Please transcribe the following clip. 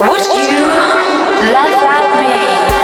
Would you love me?